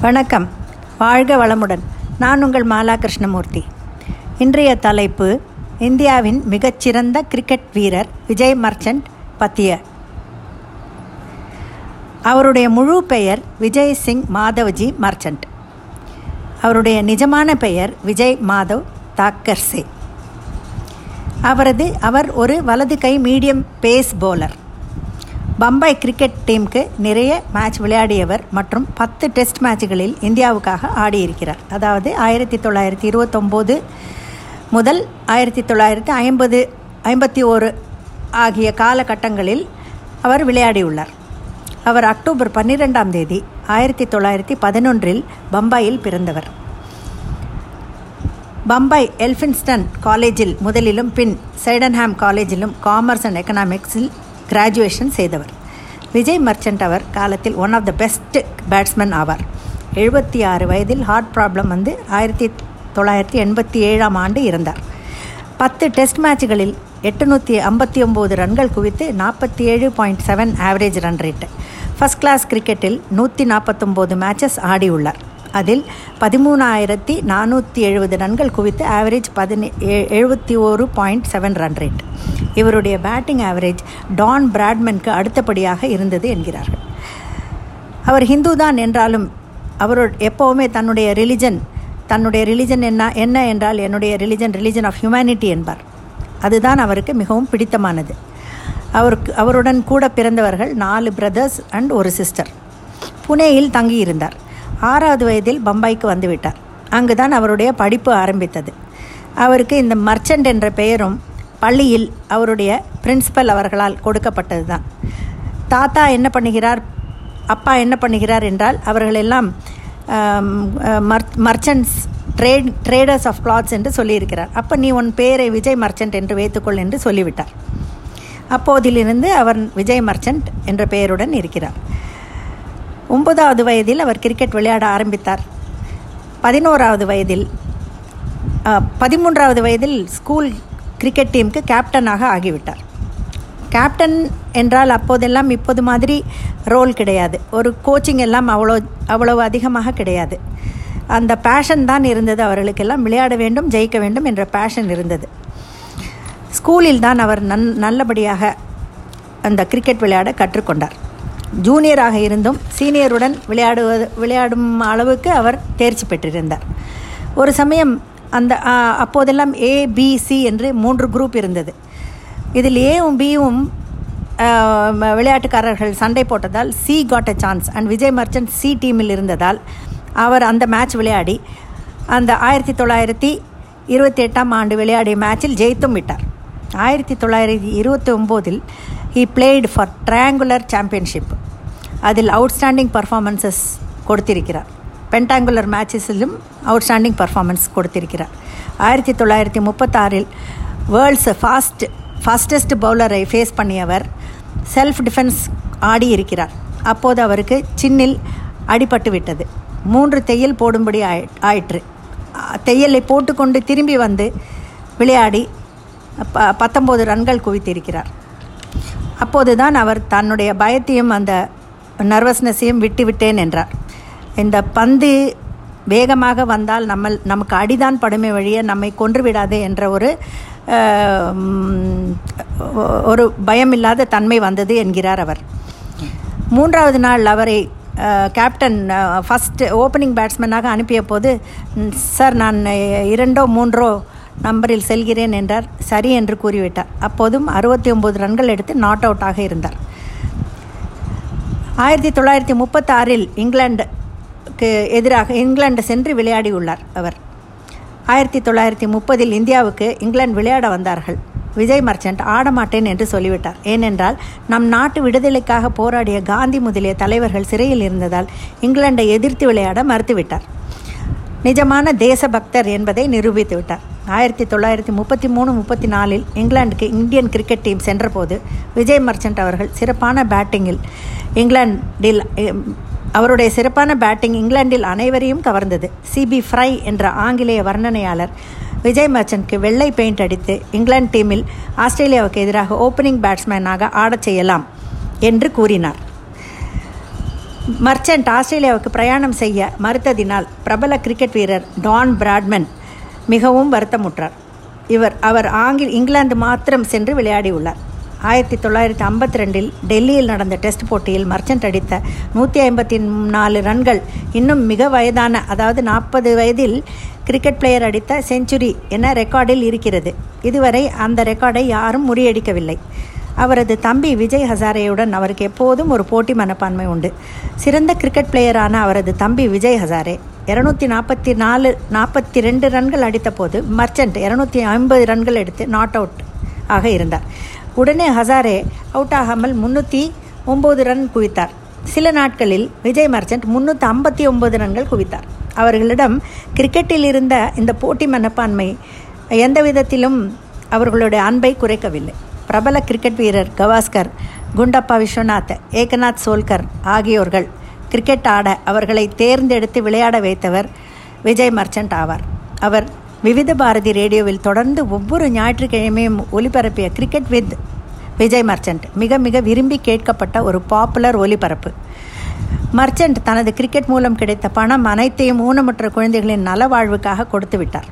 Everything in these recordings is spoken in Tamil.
வணக்கம். வாழ்க வளமுடன். நான் உங்கள் மாலா கிருஷ்ணமூர்த்தி இன்றைய தலைப்பு இந்தியாவின் மிகச்சிறந்த கிரிக்கெட் வீரர் விஜய் மர்ச்சன்ட் பத்திய. அவருடைய முழு பெயர் விஜய் சிங் மாதவ்ஜி மர்ச்சன்ட். அவருடைய நிஜமான பெயர் விஜய் மாதவ் தாக்கர்சே. அவரது அவர் ஒரு வலது கை medium pace bowler Bombay cricket டீமுக்கு நிறைய மேட்ச் விளையாடியவர் மற்றும் பத்து டெஸ்ட் மேட்சுகளில் இந்தியாவுக்காக ஆடியிருக்கிறார். அதாவது ஆயிரத்தி தொள்ளாயிரத்தி இருபத்தொம்போது முதல் ஆயிரத்தி தொள்ளாயிரத்தி ஐம்பது ஐம்பத்தி ஓரு ஆகிய காலகட்டங்களில் அவர் விளையாடியுள்ளார். அவர் அக்டோபர் பன்னிரெண்டாம் தேதி ஆயிரத்தி தொள்ளாயிரத்தி பதினொன்றில் பம்பாயில் பிறந்தவர். பம்பாய் எல்ஃபின்ஸ்டன் காலேஜில் முதலிலும் பின் சைடன்ஹாம் காலேஜிலும் காமர்ஸ் அண்ட் எக்கனாமிக்ஸில் கிராஜுவேஷன் செய்தவர். விஜய் மர்ச்சன்ட் அவர் காலத்தில் one of the best batsman ஆவார். எழுபத்தி ஆறு வயதில் ஹார்ட் ப்ராப்ளம் வந்து ஆயிரத்தி தொள்ளாயிரத்தி எண்பத்தி ஏழாம் ஆண்டு இருந்தார் பத்து டெஸ்ட் மேட்ச்களில் எட்டுநூற்றி ஐம்பத்தி ஒம்பது ரன்கள் குவித்து நாற்பத்தி ஏழு point seven average run rate first class கிரிக்கெட்டில் நூற்றி நாற்பத்தொம்போது மேட்சஸ் ஆடியுள்ளார். அதில் பதிமூணாயிரத்தி நானூற்றி எழுபது ரன்கள் குவித்து ஆவரேஜ் பதினே எழுபத்தி ஒரு பாயிண்ட் செவன் ரன் ரேட் இவருடைய பேட்டிங் ஆவரேஜ் டான் பிராட்மனுக்கு அடுத்தபடியாக இருந்தது என்கிறார்கள். அவர் ஹிந்து தான் என்றாலும் அவரோ எப்போவுமே தன்னுடைய ரிலிஜன் தன்னுடைய ரிலிஜன் என்ன என்ன என்றால் என்னுடைய ரிலிஜன் ரிலிஜன் ஆஃப் ஹியூமனிட்டி என்பார். அதுதான் அவருக்கு மிகவும் பிடித்தமானது. அவருக்கு அவருடன் கூட பிறந்தவர்கள் நாலு பிரதர்ஸ் அண்ட் ஒரு சிஸ்டர் புனேயில் தங்கியிருந்தார். ஆறாவது வயதில் பம்பாய்க்கு வந்துவிட்டார். அங்குதான் அவருடைய படிப்பு ஆரம்பித்தது. அவருக்கு இந்த மர்ச்சன்ட் என்ற பெயரும் பள்ளியில் அவருடைய பிரின்சிபல் அவர்களால் கொடுக்கப்பட்டது தான் தாத்தா என்ன பண்ணுகிறார்? அப்பா என்ன பண்ணுகிறார் என்றால் அவர்களெல்லாம் merchants trade traders of cloths என்று சொல்லியிருக்கிறார். அப்போ நீ உன் பேரை விஜய் மர்ச்சன்ட் என்று வைத்துக்கொள் என்று சொல்லிவிட்டார். அப்போதிலிருந்து அவர் விஜய் மர்ச்சன்ட் என்ற பெயருடன் இருக்கிறார். ஒன்பதாவது வயதில் அவர் கிரிக்கெட் விளையாட ஆரம்பித்தார். பதினோராவது வயதில் பதிமூன்றாவது வயதில் ஸ்கூல் கிரிக்கெட் டீமுக்கு கேப்டனாக ஆகிவிட்டார். கேப்டன் என்றால் அப்போதெல்லாம் இப்போது மாதிரி ரோல் கிடையாது. ஒரு கோச்சிங் எல்லாம் அவ்வளோ அவ்வளவு அதிகமாக கிடையாது. அந்த பேஷன் தான் இருந்தது. அவர்களுக்கெல்லாம் விளையாட வேண்டும் ஜெயிக்க வேண்டும் என்ற பேஷன் இருந்தது. ஸ்கூலில் தான் அவர் நன் நல்லபடியாக அந்த கிரிக்கெட் விளையாட கற்றுக்கொண்டார். ஜூனியராக இருந்தும் சீனியருடன் விளையாடுவது விளையாடும் அளவுக்கு அவர் தேர்ச்சி பெற்றிருந்தார். ஒரு சமயம் அந்த அப்போதெல்லாம் ஏபிசி என்று மூன்று குரூப் இருந்தது. இதில் ஏவும் பியும் விளையாட்டுக்காரர்கள் சண்டை போட்டதால் C got a chance and Vijay Merchant C டீமில் இருந்ததால் அவர் அந்த மேட்ச் விளையாடி அந்த ஆயிரத்தி தொள்ளாயிரத்தி இருபத்தி எட்டாம் ஆண்டு விளையாடிய மேட்சில் ஜெயித்தும் விட்டார். ஆயிரத்தி தொள்ளாயிரத்தி இருபத்தி ஒம்போதில் he played for triangular championship அதில் அவுட்ஸ்டாண்டிங் பர்ஃபார்மன்சஸ் கொடுத்திருக்கிறார். பென்டாங்குலர் மேட்சஸிலும் அவுட்ஸ்டாண்டிங் பர்ஃபார்மன்ஸ் கொடுத்திருக்கிறார். ஆயிரத்தி தொள்ளாயிரத்தி முப்பத்தாறில் வேர்ல்ட்ஸ் ஃபாஸ்ட் ஃபாஸ்டஸ்ட் பவுலரை ஃபேஸ் பண்ணியவர் செல்ஃப் டிஃபென்ஸ் ஆடி இருக்கிறார். அப்போது அவருக்கு சின்னில் அடிபட்டு விட்டது. மூன்று தையல் போடும்படி ஆயிற்று. தையலை போட்டுக்கொண்டு திரும்பி வந்து விளையாடி ப பத்தொம்போது ரன்கள் குவித்திருக்கிறார். அப்போது தான் அவர் தன்னுடைய பயத்தையும் அந்த நர்வஸ்னஸையும் விட்டு விட்டேன் என்றார். இந்த பந்து வேகமாக வந்தால் நம்ம நமக்கு அடிதான் படுமை வழியே நம்மை கொன்றுவிடாது என்ற ஒரு ஒரு பயமில்லாத தன்மை வந்தது என்கிறார் அவர். மூன்றாவது நாள் அவரை கேப்டன் ஃபஸ்ட் ஓப்பனிங் பேட்ஸ்மேனாக அனுப்பிய போது சார் நான் இரண்டோ மூன்றோ நம்பரில் செல்கிறேன் என்றார். சரி என்று கூறிவிட்டார். அப்போதும் அறுபத்தி ஒம்பது ரன்கள் எடுத்து நாட் அவுட்டாக இருந்தார். ஆயிரத்தி தொள்ளாயிரத்தி முப்பத்தாறில் இங்கிலாந்துக்கு எதிராக இங்கிலாந்து சென்று விளையாடியுள்ளார் அவர். ஆயிரத்தி தொள்ளாயிரத்தி முப்பதில் இந்தியாவுக்கு இங்கிலாந்து விளையாட வந்தார்கள். விஜய் மர்ச்சன்ட் ஆடமாட்டேன் என்று சொல்லிவிட்டார். ஏனென்றால் நம் நாட்டு விடுதலைக்காக போராடிய காந்தி முதலிய தலைவர்கள் சிறையில் இருந்ததால் இங்கிலாண்டை எதிர்த்து விளையாட மறுத்துவிட்டார். நிஜமான தேசபக்தர் என்பதை நிரூபித்து விட்டார் ஆயிரத்தி தொள்ளாயிரத்தி முப்பத்தி மூணு முப்பத்தி நாலில் இங்கிலாந்துக்கு இந்தியன் கிரிக்கெட் டீம் சென்றபோது விஜய் மர்ச்சன்ட் அவர்கள் சிறப்பான பேட்டிங்கில் இங்கிலாந்தில் அவருடைய சிறப்பான பேட்டிங் இங்கிலாந்தில் அனைவரையும் கவர்ந்தது. சிபி ஃப்ரை என்ற ஆங்கிலேய வர்ணனையாளர் விஜய் மர்ச்சன்ட்க்கு வெள்ளை பெயிண்ட் அடித்து இங்கிலாந்து டீமில் ஆஸ்திரேலியாவுக்கு எதிராக ஓப்பனிங் பேட்ஸ்மேனாக ஆடச் செய்யலாம் என்று கூறினார். மர்ச்சன்ட் ஆஸ்திரேலியாவுக்கு பிரயாணம் செய்ய மறுத்ததினால் பிரபல கிரிக்கெட் வீரர் டான் பிராட்மன் மிகவும் வருத்தமுற்றார். இவர் அவர் ஆங்கில் இங்கிலாந்து மாத்திரம் சென்று விளையாடியுள்ளார். ஆயிரத்தி தொள்ளாயிரத்தி ஐம்பத்தி ரெண்டில் டெல்லியில் நடந்த டெஸ்ட் போட்டியில் மர்ச்சன்ட் அடித்த நூற்றி ஐம்பத்தி நாலு ரன்கள் இன்னும் மிக வயதான அதாவது நாற்பது வயதில் கிரிக்கெட் பிளேயர் அடித்த செஞ்சுரி என ரெக்கார்டில் இருக்கிறது. இதுவரை அந்த ரெக்கார்டை யாரும் முறியடிக்கவில்லை. அவரது தம்பி விஜய் ஹசாரேயுடன் அவருக்கு எப்போதும் ஒரு போட்டி மனப்பான்மை உண்டு. சிறந்த கிரிக்கெட் பிளேயரான அவரது தம்பி விஜய் ஹசாரே இரநூத்தி நாற்பத்தி நாலு நாற்பத்தி ரெண்டு ரன்கள் அடித்தபோது மர்ச்சன்ட் இரநூத்தி ஐம்பது ரன்கள் எடுத்து நாட் அவுட் ஆக இருந்தார். உடனே ஹசாரே அவுட் ஆகாமல் முன்னூற்றி ஒம்பது ரன் குவித்தார். சில நாட்களில் விஜய் மர்ச்சன்ட் முன்னூற்றி ஐம்பத்தி ஒம்பது ரன்கள் குவித்தார். அவர்களிடம் கிரிக்கெட்டில் இருந்த இந்த போட்டி மனப்பான்மை எந்த விதத்திலும் அவர்களுடைய அன்பை குறைக்கவில்லை. பிரபல கிரிக்கெட் வீரர் கவாஸ்கர் குண்டப்பா விஸ்வநாத் ஏகநாத் சோல்கர் ஆகியோர்கள் கிரிக்கெட் ஆட அவர்களை தேர்ந்தெடுத்து விளையாட வைத்தவர் விஜய் மர்ச்சன்ட் ஆவார். அவர் விவித பாரதி ரேடியோவில் தொடர்ந்து ஒவ்வொரு ஞாயிற்றுக்கிழமையும் ஒலிபரப்பிய கிரிக்கெட் வித் விஜய் மர்ச்சன்ட் மிக மிக விரும்பி கேட்கப்பட்ட ஒரு பாப்புலர் ஒலிபரப்பு. மர்ச்சன்ட் தனது கிரிக்கெட் மூலம் கிடைத்த பணம் அனைத்தையும் ஊனமுற்ற குழந்தைகளின் நலவாழ்வுக்காக கொடுத்து விட்டார்.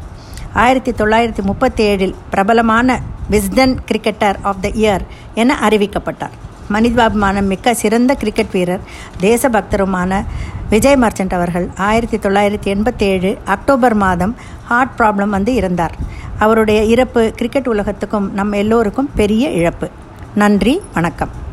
ஆயிரத்தி தொள்ளாயிரத்தி முப்பத்தி ஏழில் பிரபலமான Wisden cricketer of the year என அறிவிக்கப்பட்டார். மனிதாபிமானம் மிக்க சிறந்த கிரிக்கெட் வீரர் தேசபக்தருமான விஜய் மர்ச்சன்ட் அவர்கள் ஆயிரத்தி தொள்ளாயிரத்தி எண்பத்தேழு அக்டோபர் மாதம் ஹார்ட் ப்ராப்ளம் வந்து இருந்தார் அவருடைய இறப்பு கிரிக்கெட் உலகத்துக்கும் நம் எல்லோருக்கும் பெரிய இழப்பு. நன்றி வணக்கம்.